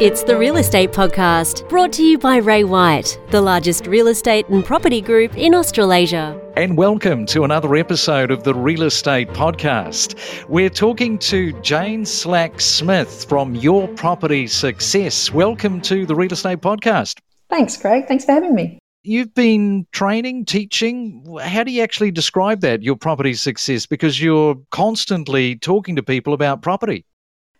It's the Real Estate Podcast, brought to you by Ray White, the largest real estate and property group in Australasia. And welcome to another episode of the Real Estate Podcast. We're talking to Jane Slack Smith from Your Property Success. Welcome to the Real Estate Podcast. Thanks, Craig. Thanks for having me. You've been training, teaching. How do you actually describe that, your property success? Because you're constantly talking to people about property.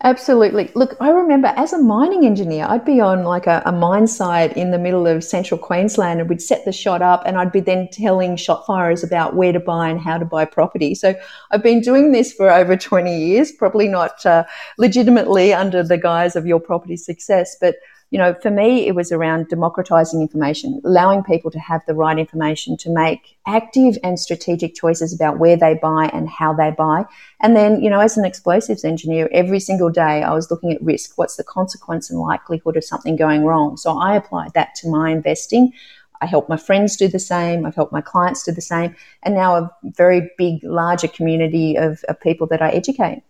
Absolutely. Look, I remember as a mining engineer, I'd be on like a, a, mine site in the middle of central Queensland and we'd set the shot up and I'd be then telling shot firers about where to buy and how to buy property. So I've been doing this for over 20 years, probably not uh, legitimately under the guise of your property success, but you know, for me, it was around democratizing information, allowing people to have the right information to make active and strategic choices about where they buy and how they buy. And then, you know, as an explosives engineer, every single day I was looking at risk. What's the consequence and likelihood of something going wrong? So I applied that to my investing. I help my friends do the same. I've helped my clients do the same. And now a very big, larger community of, of people that I educate.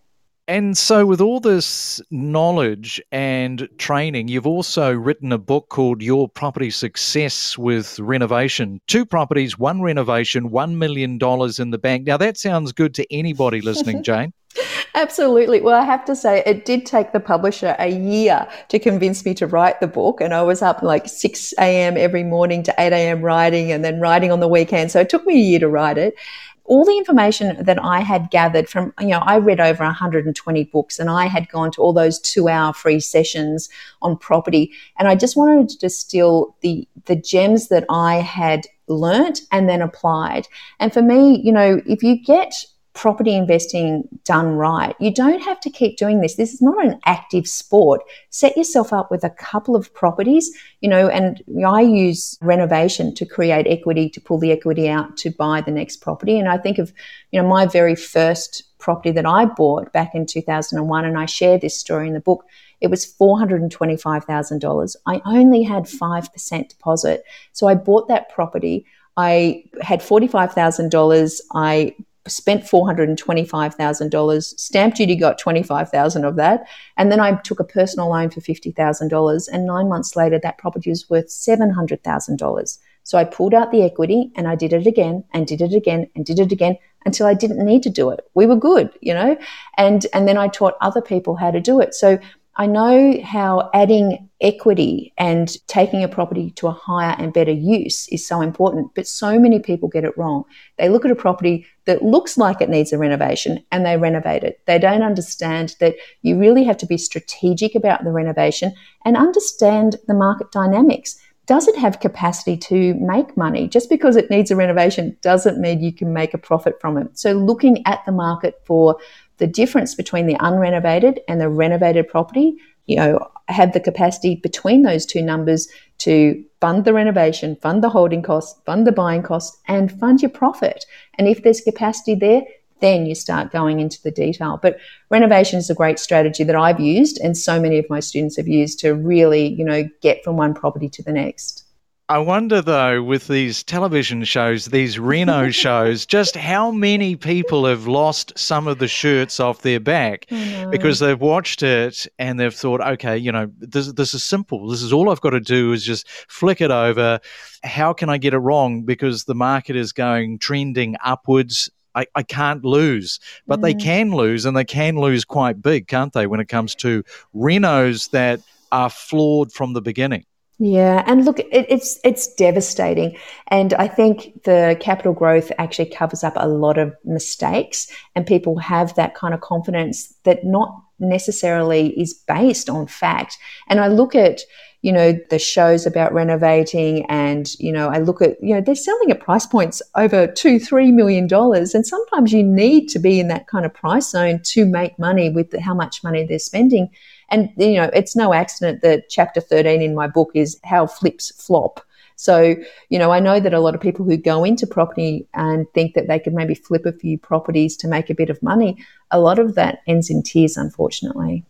And so, with all this knowledge and training, you've also written a book called Your Property Success with Renovation. Two properties, one renovation, $1 million in the bank. Now, that sounds good to anybody listening, Jane. Absolutely. Well, I have to say, it did take the publisher a year to convince me to write the book. And I was up like 6 a.m. every morning to 8 a.m. writing and then writing on the weekend. So it took me a year to write it all the information that I had gathered from, you know, I read over 120 books and I had gone to all those two hour free sessions on property. And I just wanted to distill the, the gems that I had learnt and then applied. And for me, you know, if you get property investing done right. You don't have to keep doing this. This is not an active sport. Set yourself up with a couple of properties, you know, and I use renovation to create equity, to pull the equity out to buy the next property. And I think of, you know, my very first property that I bought back in 2001, and I share this story in the book. It was $425,000. I only had 5% deposit. So I bought that property. I had $45,000. I spent $425,000. Stamp duty got 25,000 of that. And then I took a personal loan for $50,000. And nine months later, that property was worth $700,000. So I pulled out the equity and I did it again and did it again and did it again until I didn't need to do it. We were good, you know? And, and then I taught other people how to do it. So I know how adding equity and taking a property to a higher and better use is so important, but so many people get it wrong. They look at a property that looks like it needs a renovation and they renovate it. They don't understand that you really have to be strategic about the renovation and understand the market dynamics. Does it have capacity to make money? Just because it needs a renovation doesn't mean you can make a profit from it. So, looking at the market for the difference between the unrenovated and the renovated property, you know, have the capacity between those two numbers to fund the renovation, fund the holding costs, fund the buying costs, and fund your profit. And if there's capacity there, then you start going into the detail. But renovation is a great strategy that I've used and so many of my students have used to really, you know, get from one property to the next. I wonder though, with these television shows, these Reno shows, just how many people have lost some of the shirts off their back because they've watched it and they've thought, okay, you know, this, this is simple. This is all I've got to do is just flick it over. How can I get it wrong? Because the market is going trending upwards. I, I, can't lose. But mm. they can lose, and they can lose quite big, can't they, when it comes to renos that are flawed from the beginning? Yeah, and look, it, it's it's devastating, and I think the capital growth actually covers up a lot of mistakes, and people have that kind of confidence that not necessarily is based on fact. And I look at you know the shows about renovating, and you know I look at you know they're selling at price points over two three million dollars, and sometimes you need to be in that kind of price zone to make money with how much money they're spending. And, you know, it's no accident that chapter 13 in my book is how flips flop. So, you know, I know that a lot of people who go into property and think that they could maybe flip a few properties to make a bit of money, a lot of that ends in tears, unfortunately.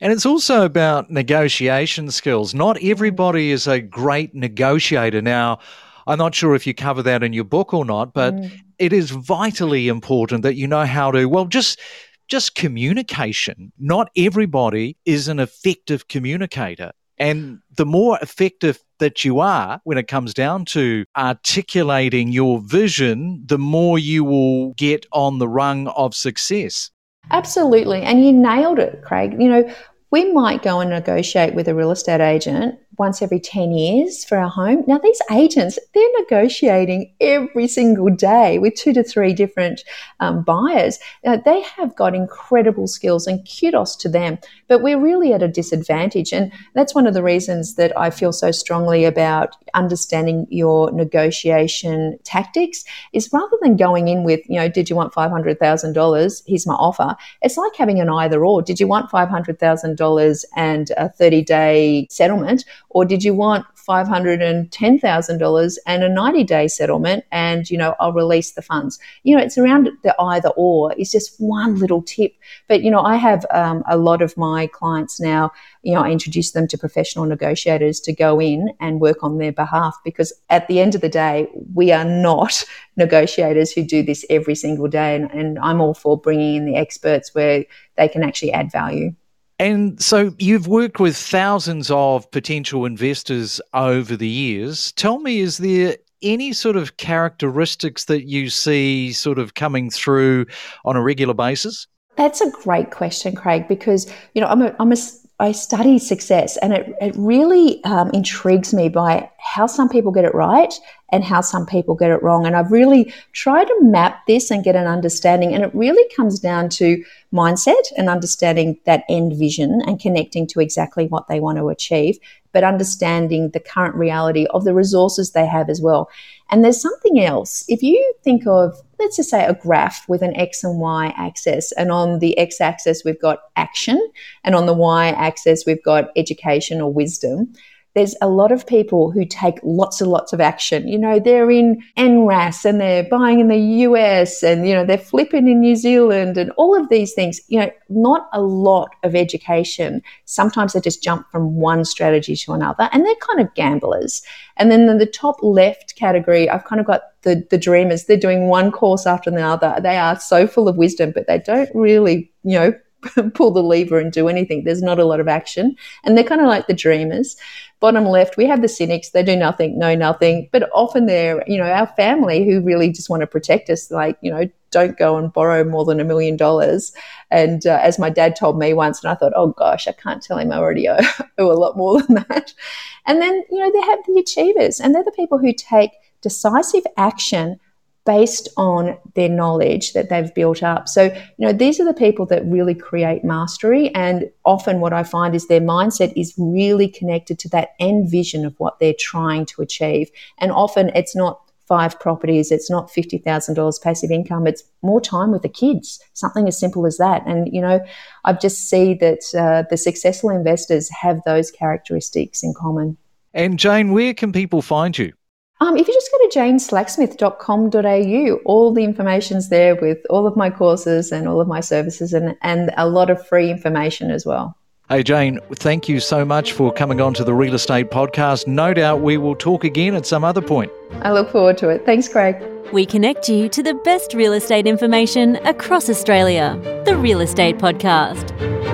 And it's also about negotiation skills. Not everybody is a great negotiator. Now, I'm not sure if you cover that in your book or not, but mm. it is vitally important that you know how to, well, just just communication. Not everybody is an effective communicator. And the more effective that you are when it comes down to articulating your vision, the more you will get on the rung of success. Absolutely. And you nailed it, Craig. You know, we might go and negotiate with a real estate agent once every 10 years for our home. Now, these agents, they're negotiating every single day with two to three different um, buyers. Uh, they have got incredible skills and kudos to them, but we're really at a disadvantage. And that's one of the reasons that I feel so strongly about understanding your negotiation tactics is rather than going in with, you know, did you want $500,000? Here's my offer. It's like having an either or. Did you want $500,000 and a 30 day settlement? Or did you want $510,000 and a 90 day settlement and, you know, I'll release the funds. You know, it's around the either or It's just one little tip. But, you know, I have um, a lot of my clients now, you know, I introduce them to professional negotiators to go in and work on their behalf because at the end of the day, we are not negotiators who do this every single day. And, and I'm all for bringing in the experts where they can actually add value. And so you've worked with thousands of potential investors over the years. Tell me, is there any sort of characteristics that you see sort of coming through on a regular basis? That's a great question, Craig, because you know I'm a, I'm a I study success, and it it really um, intrigues me by how some people get it right and how some people get it wrong. And I've really tried to map this and get an understanding. And it really comes down to mindset and understanding that end vision and connecting to exactly what they want to achieve, but understanding the current reality of the resources they have as well. And there's something else. If you think of, let's just say, a graph with an X and Y axis, and on the X axis, we've got action, and on the Y axis, we've got education or wisdom there's a lot of people who take lots and lots of action. You know, they're in NRAS and they're buying in the US and, you know, they're flipping in New Zealand and all of these things. You know, not a lot of education. Sometimes they just jump from one strategy to another and they're kind of gamblers. And then in the top left category, I've kind of got the, the dreamers. They're doing one course after another. They are so full of wisdom, but they don't really, you know, pull the lever and do anything. There's not a lot of action. And they're kind of like the dreamers. Bottom left, we have the cynics. They do nothing, know nothing. But often they're, you know, our family who really just want to protect us, like, you know, don't go and borrow more than a million dollars. And uh, as my dad told me once, and I thought, oh gosh, I can't tell him I already owe, owe a lot more than that. And then, you know, they have the achievers, and they're the people who take decisive action based on their knowledge that they've built up. So, you know, these are the people that really create mastery. And often what I find is their mindset is really connected to that end vision of what they're trying to achieve. And often it's not five properties, it's not $50,000 passive income, it's more time with the kids, something as simple as that. And, you know, I just see that uh, the successful investors have those characteristics in common. And Jane, where can people find you? Um, if you just go to janeslacksmith.com.au, all the information's there with all of my courses and all of my services and, and a lot of free information as well. Hey, Jane, thank you so much for coming on to the Real Estate Podcast. No doubt we will talk again at some other point. I look forward to it. Thanks, Craig. We connect you to the best real estate information across Australia. The Real Estate Podcast.